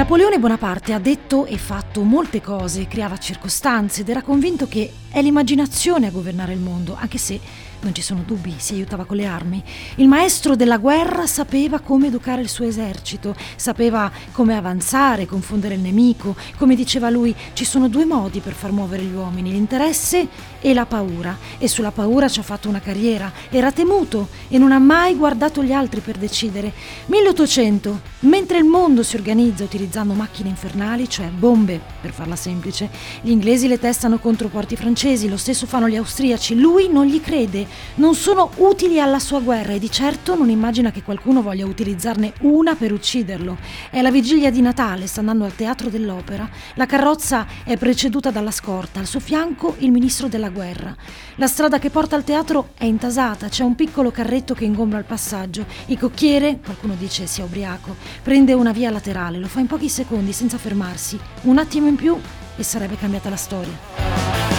Napoleone Bonaparte ha detto e fatto molte cose, creava circostanze ed era convinto che è l'immaginazione a governare il mondo, anche se non ci sono dubbi, si aiutava con le armi. Il maestro della guerra sapeva come educare il suo esercito, sapeva come avanzare, confondere il nemico. Come diceva lui, ci sono due modi per far muovere gli uomini, l'interesse e la paura. E sulla paura ci ha fatto una carriera. Era temuto e non ha mai guardato gli altri per decidere. 1800, mentre il mondo si organizza utilizzando macchine infernali, cioè bombe, per farla semplice, gli inglesi le testano contro porti francesi, lo stesso fanno gli austriaci. Lui non gli crede non sono utili alla sua guerra e di certo non immagina che qualcuno voglia utilizzarne una per ucciderlo. È la vigilia di Natale, sta andando al teatro dell'opera. La carrozza è preceduta dalla scorta, al suo fianco il ministro della guerra. La strada che porta al teatro è intasata, c'è un piccolo carretto che ingombra il passaggio. Il cocchiere, qualcuno dice sia ubriaco, prende una via laterale, lo fa in pochi secondi senza fermarsi. Un attimo in più e sarebbe cambiata la storia.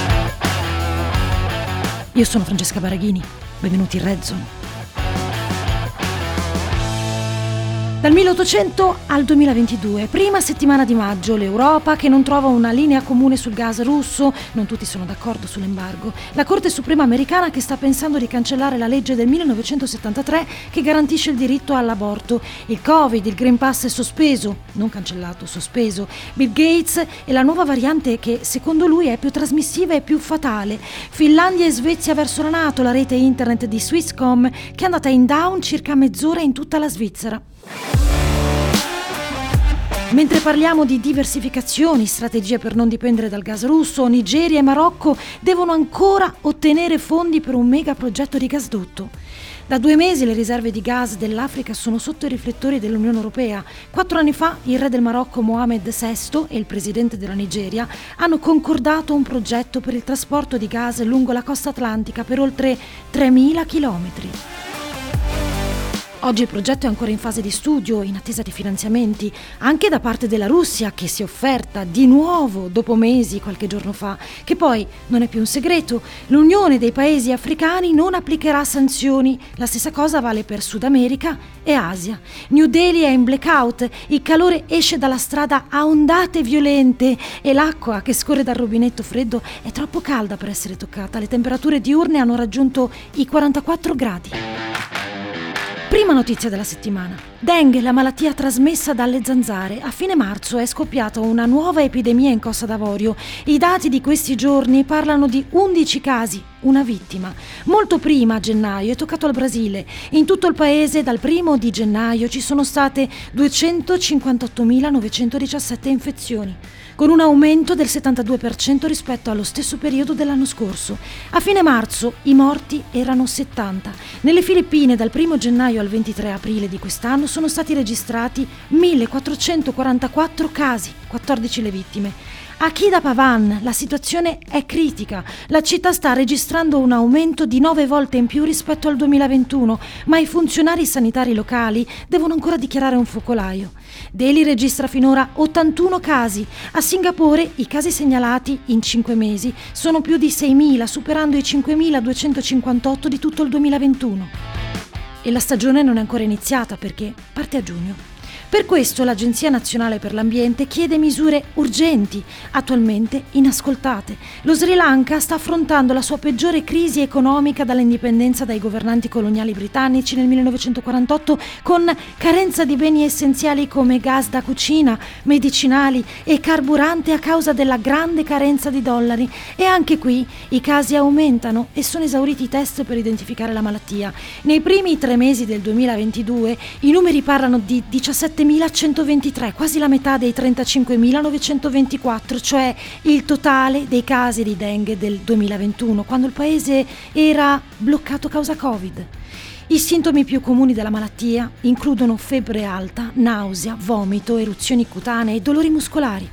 Io sono Francesca Baraghini, benvenuti in Red Zone. Dal 1800 al 2022, prima settimana di maggio, l'Europa che non trova una linea comune sul gas russo, non tutti sono d'accordo sull'embargo, la Corte Suprema americana che sta pensando di cancellare la legge del 1973 che garantisce il diritto all'aborto, il Covid, il Green Pass è sospeso, non cancellato, sospeso, Bill Gates e la nuova variante che secondo lui è più trasmissiva e più fatale, Finlandia e Svezia verso la Nato, la rete internet di Swisscom che è andata in down circa mezz'ora in tutta la Svizzera. Mentre parliamo di diversificazioni, strategie per non dipendere dal gas russo, Nigeria e Marocco devono ancora ottenere fondi per un mega progetto di gasdotto. Da due mesi le riserve di gas dell'Africa sono sotto i riflettori dell'Unione Europea. Quattro anni fa il re del Marocco Mohamed VI e il presidente della Nigeria hanno concordato un progetto per il trasporto di gas lungo la costa atlantica per oltre 3.000 chilometri. Oggi il progetto è ancora in fase di studio, in attesa di finanziamenti, anche da parte della Russia che si è offerta di nuovo dopo mesi, qualche giorno fa, che poi non è più un segreto, l'Unione dei Paesi africani non applicherà sanzioni, la stessa cosa vale per Sud America e Asia. New Delhi è in blackout, il calore esce dalla strada a ondate violente e l'acqua che scorre dal rubinetto freddo è troppo calda per essere toccata, le temperature diurne hanno raggiunto i 44 gradi. Prima notizia della settimana. Dengue, la malattia trasmessa dalle zanzare. A fine marzo è scoppiata una nuova epidemia in Costa d'Avorio. I dati di questi giorni parlano di 11 casi, una vittima. Molto prima, a gennaio, è toccato al Brasile. In tutto il paese, dal primo di gennaio, ci sono state 258.917 infezioni con un aumento del 72% rispetto allo stesso periodo dell'anno scorso. A fine marzo i morti erano 70. Nelle Filippine dal 1 gennaio al 23 aprile di quest'anno sono stati registrati 1444 casi, 14 le vittime. A Kida Pavan la situazione è critica. La città sta registrando un aumento di nove volte in più rispetto al 2021, ma i funzionari sanitari locali devono ancora dichiarare un focolaio. Delhi registra finora 81 casi. A Singapore i casi segnalati in 5 mesi sono più di 6.000, superando i 5.258 di tutto il 2021. E la stagione non è ancora iniziata perché parte a giugno. Per questo l'Agenzia Nazionale per l'Ambiente chiede misure urgenti, attualmente inascoltate. Lo Sri Lanka sta affrontando la sua peggiore crisi economica dall'indipendenza dai governanti coloniali britannici nel 1948 con carenza di beni essenziali come gas da cucina, medicinali e carburante a causa della grande carenza di dollari. E anche qui i casi aumentano e sono esauriti i test per identificare la malattia. Nei primi tre mesi del 2022 i numeri parlano di 17 7.123, quasi la metà dei 35.924, cioè il totale dei casi di dengue del 2021, quando il paese era bloccato causa Covid. I sintomi più comuni della malattia includono febbre alta, nausea, vomito, eruzioni cutanee e dolori muscolari.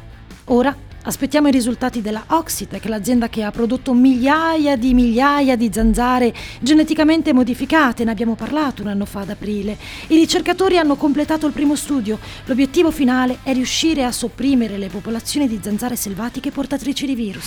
Ora Aspettiamo i risultati della Oxitec, l'azienda che ha prodotto migliaia di migliaia di zanzare geneticamente modificate, ne abbiamo parlato un anno fa ad aprile. I ricercatori hanno completato il primo studio. L'obiettivo finale è riuscire a sopprimere le popolazioni di zanzare selvatiche portatrici di virus.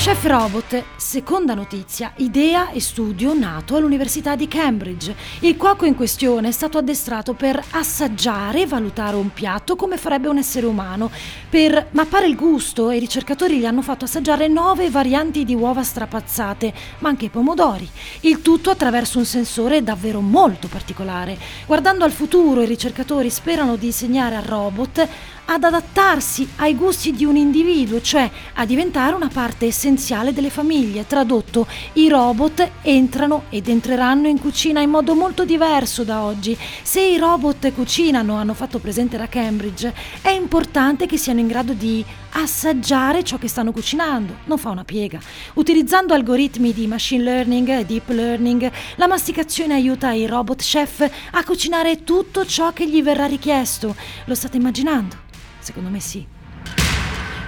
Chef Robot, seconda notizia, idea e studio nato all'Università di Cambridge. Il cuoco in questione è stato addestrato per assaggiare e valutare un piatto come farebbe un essere umano. Per mappare il gusto, i ricercatori gli hanno fatto assaggiare nove varianti di uova strapazzate, ma anche pomodori. Il tutto attraverso un sensore davvero molto particolare. Guardando al futuro, i ricercatori sperano di insegnare al robot ad adattarsi ai gusti di un individuo, cioè a diventare una parte essenziale delle famiglie. Tradotto, i robot entrano ed entreranno in cucina in modo molto diverso da oggi. Se i robot cucinano, hanno fatto presente da Cambridge, è importante che siano in grado di assaggiare ciò che stanno cucinando, non fa una piega. Utilizzando algoritmi di machine learning e deep learning, la masticazione aiuta i robot chef a cucinare tutto ciò che gli verrà richiesto. Lo state immaginando? Secondo me sì.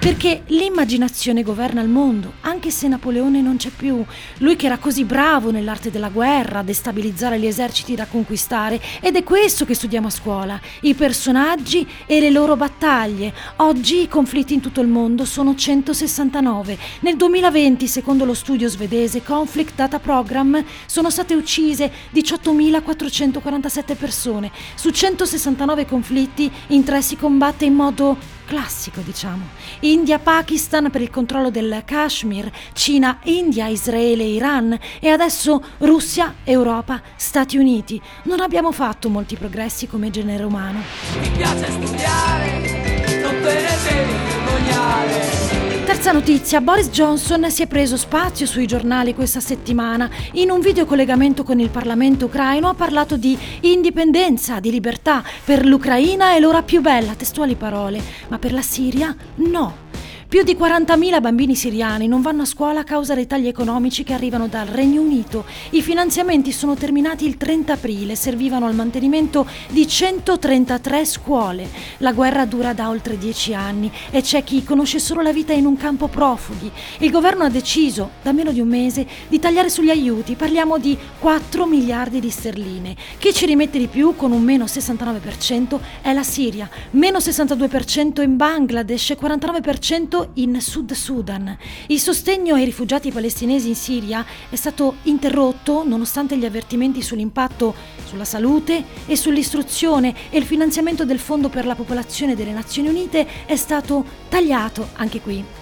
Perché l'immaginazione governa il mondo, anche se Napoleone non c'è più. Lui che era così bravo nell'arte della guerra, a destabilizzare gli eserciti da conquistare. Ed è questo che studiamo a scuola, i personaggi e le loro battaglie. Oggi i conflitti in tutto il mondo sono 169. Nel 2020, secondo lo studio svedese Conflict Data Program, sono state uccise 18.447 persone. Su 169 conflitti, in tre si combatte in modo classico, diciamo. India-Pakistan per il controllo del Kashmir, Cina, India, Israele, Iran e adesso Russia, Europa, Stati Uniti. Non abbiamo fatto molti progressi come genere umano. Mi piace studiare, non te ne devi vergognare. Terza notizia, Boris Johnson si è preso spazio sui giornali questa settimana. In un video collegamento con il Parlamento ucraino ha parlato di indipendenza, di libertà. Per l'Ucraina è l'ora più bella, testuali parole, ma per la Siria no. Più di 40.000 bambini siriani non vanno a scuola a causa dei tagli economici che arrivano dal Regno Unito. I finanziamenti sono terminati il 30 aprile, servivano al mantenimento di 133 scuole. La guerra dura da oltre 10 anni e c'è chi conosce solo la vita in un campo profughi. Il governo ha deciso, da meno di un mese, di tagliare sugli aiuti. Parliamo di 4 miliardi di sterline. Chi ci rimette di più, con un meno 69%, è la Siria, meno 62% in Bangladesh e 49% in Sud Sudan. Il sostegno ai rifugiati palestinesi in Siria è stato interrotto nonostante gli avvertimenti sull'impatto sulla salute e sull'istruzione e il finanziamento del Fondo per la popolazione delle Nazioni Unite è stato tagliato anche qui.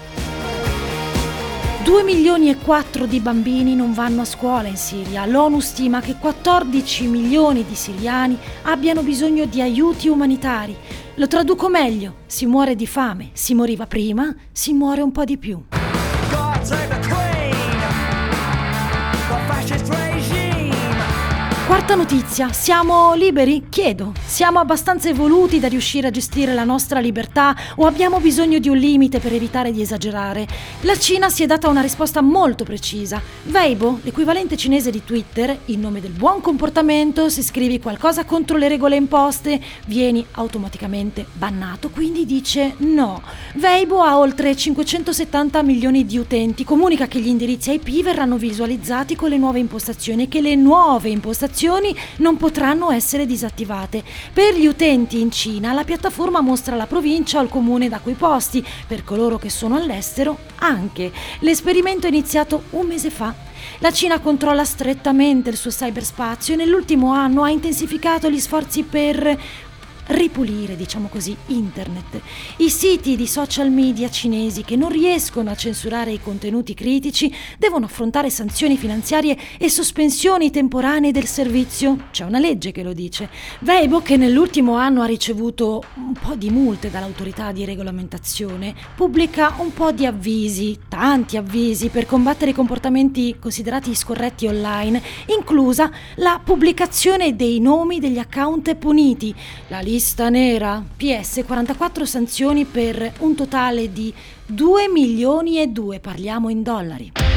2 milioni e 4 di bambini non vanno a scuola in Siria. L'ONU stima che 14 milioni di siriani abbiano bisogno di aiuti umanitari. Lo traduco meglio, si muore di fame, si moriva prima, si muore un po' di più. Quarta notizia, siamo liberi? Chiedo, siamo abbastanza evoluti da riuscire a gestire la nostra libertà o abbiamo bisogno di un limite per evitare di esagerare? La Cina si è data una risposta molto precisa. Weibo, l'equivalente cinese di Twitter, in nome del buon comportamento, se scrivi qualcosa contro le regole imposte, vieni automaticamente bannato, quindi dice no. Weibo ha oltre 570 milioni di utenti, comunica che gli indirizzi IP verranno visualizzati con le nuove impostazioni e che le nuove impostazioni funzioni non potranno essere disattivate. Per gli utenti in Cina la piattaforma mostra la provincia o il comune da cui posti, per coloro che sono all'estero anche. L'esperimento è iniziato un mese fa la Cina controlla strettamente il suo cyberspazio e nell'ultimo anno ha intensificato gli sforzi per ripulire, diciamo così, internet. I siti di social media cinesi che non riescono a censurare i contenuti critici devono affrontare sanzioni finanziarie e sospensioni temporanee del servizio. C'è una legge che lo dice. Weibo, che nell'ultimo anno ha ricevuto un po' di multe dall'autorità di regolamentazione, pubblica un po' di avvisi, tanti avvisi per combattere i comportamenti considerati scorretti online, inclusa la pubblicazione dei nomi degli account puniti, la lista nera. PS 44 sanzioni per un totale di 2 milioni e 2, parliamo in dollari.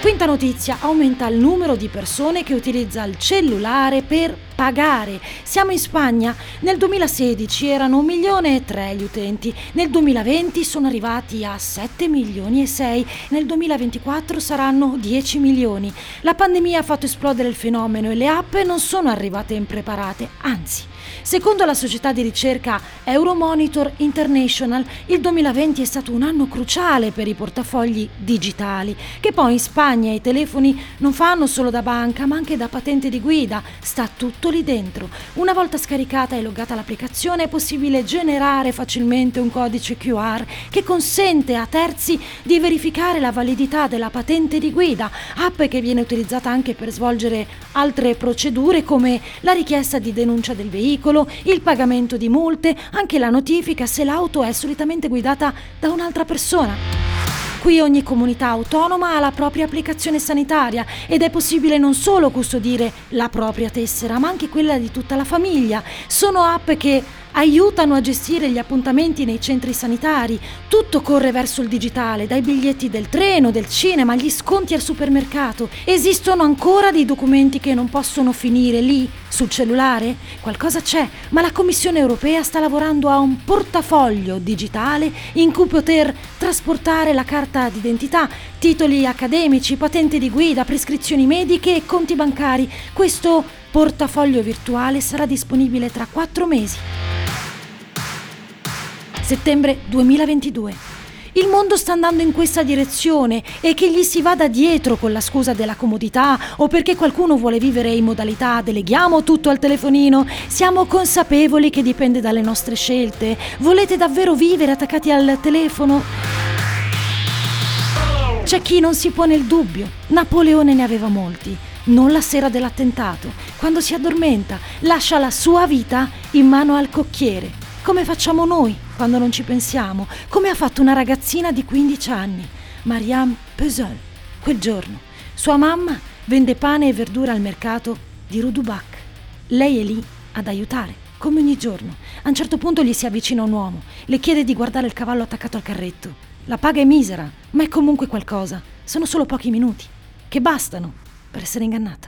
Quinta notizia, aumenta il numero di persone che utilizza il cellulare per pagare. Siamo in Spagna, nel 2016 erano 1 milione e 3 gli utenti, nel 2020 sono arrivati a 7 milioni e 6, nel 2024 saranno 10 milioni. La pandemia ha fatto esplodere il fenomeno e le app non sono arrivate impreparate, anzi Secondo la società di ricerca Euromonitor International, il 2020 è stato un anno cruciale per i portafogli digitali, che poi in Spagna i telefoni non fanno solo da banca, ma anche da patente di guida, sta tutto lì dentro. Una volta scaricata e loggata l'applicazione è possibile generare facilmente un codice QR che consente a terzi di verificare la validità della patente di guida, app che viene utilizzata anche per svolgere altre procedure come la richiesta di denuncia del veicolo, il pagamento di multe, anche la notifica se l'auto è solitamente guidata da un'altra persona. Qui ogni comunità autonoma ha la propria applicazione sanitaria ed è possibile non solo custodire la propria tessera, ma anche quella di tutta la famiglia. Sono app che aiutano a gestire gli appuntamenti nei centri sanitari. Tutto corre verso il digitale, dai biglietti del treno, del cinema, agli sconti al supermercato. Esistono ancora dei documenti che non possono finire lì, sul cellulare? Qualcosa c'è, ma la Commissione europea sta lavorando a un portafoglio digitale in cui poter trasportare la carta d'identità, titoli accademici, patente di guida, prescrizioni mediche e conti bancari. Questo portafoglio virtuale sarà disponibile tra quattro mesi settembre 2022. Il mondo sta andando in questa direzione e che gli si vada dietro con la scusa della comodità o perché qualcuno vuole vivere in modalità deleghiamo tutto al telefonino, siamo consapevoli che dipende dalle nostre scelte. Volete davvero vivere attaccati al telefono? C'è chi non si pone il dubbio. Napoleone ne aveva molti. Non la sera dell'attentato, quando si addormenta, lascia la sua vita in mano al cocchiere, come facciamo noi quando non ci pensiamo, come ha fatto una ragazzina di 15 anni, Mariam Pesol, quel giorno. Sua mamma vende pane e verdura al mercato di Rudubac. Lei è lì ad aiutare, come ogni giorno. A un certo punto gli si avvicina un uomo, le chiede di guardare il cavallo attaccato al carretto. La paga è misera, ma è comunque qualcosa. Sono solo pochi minuti, che bastano per essere ingannata.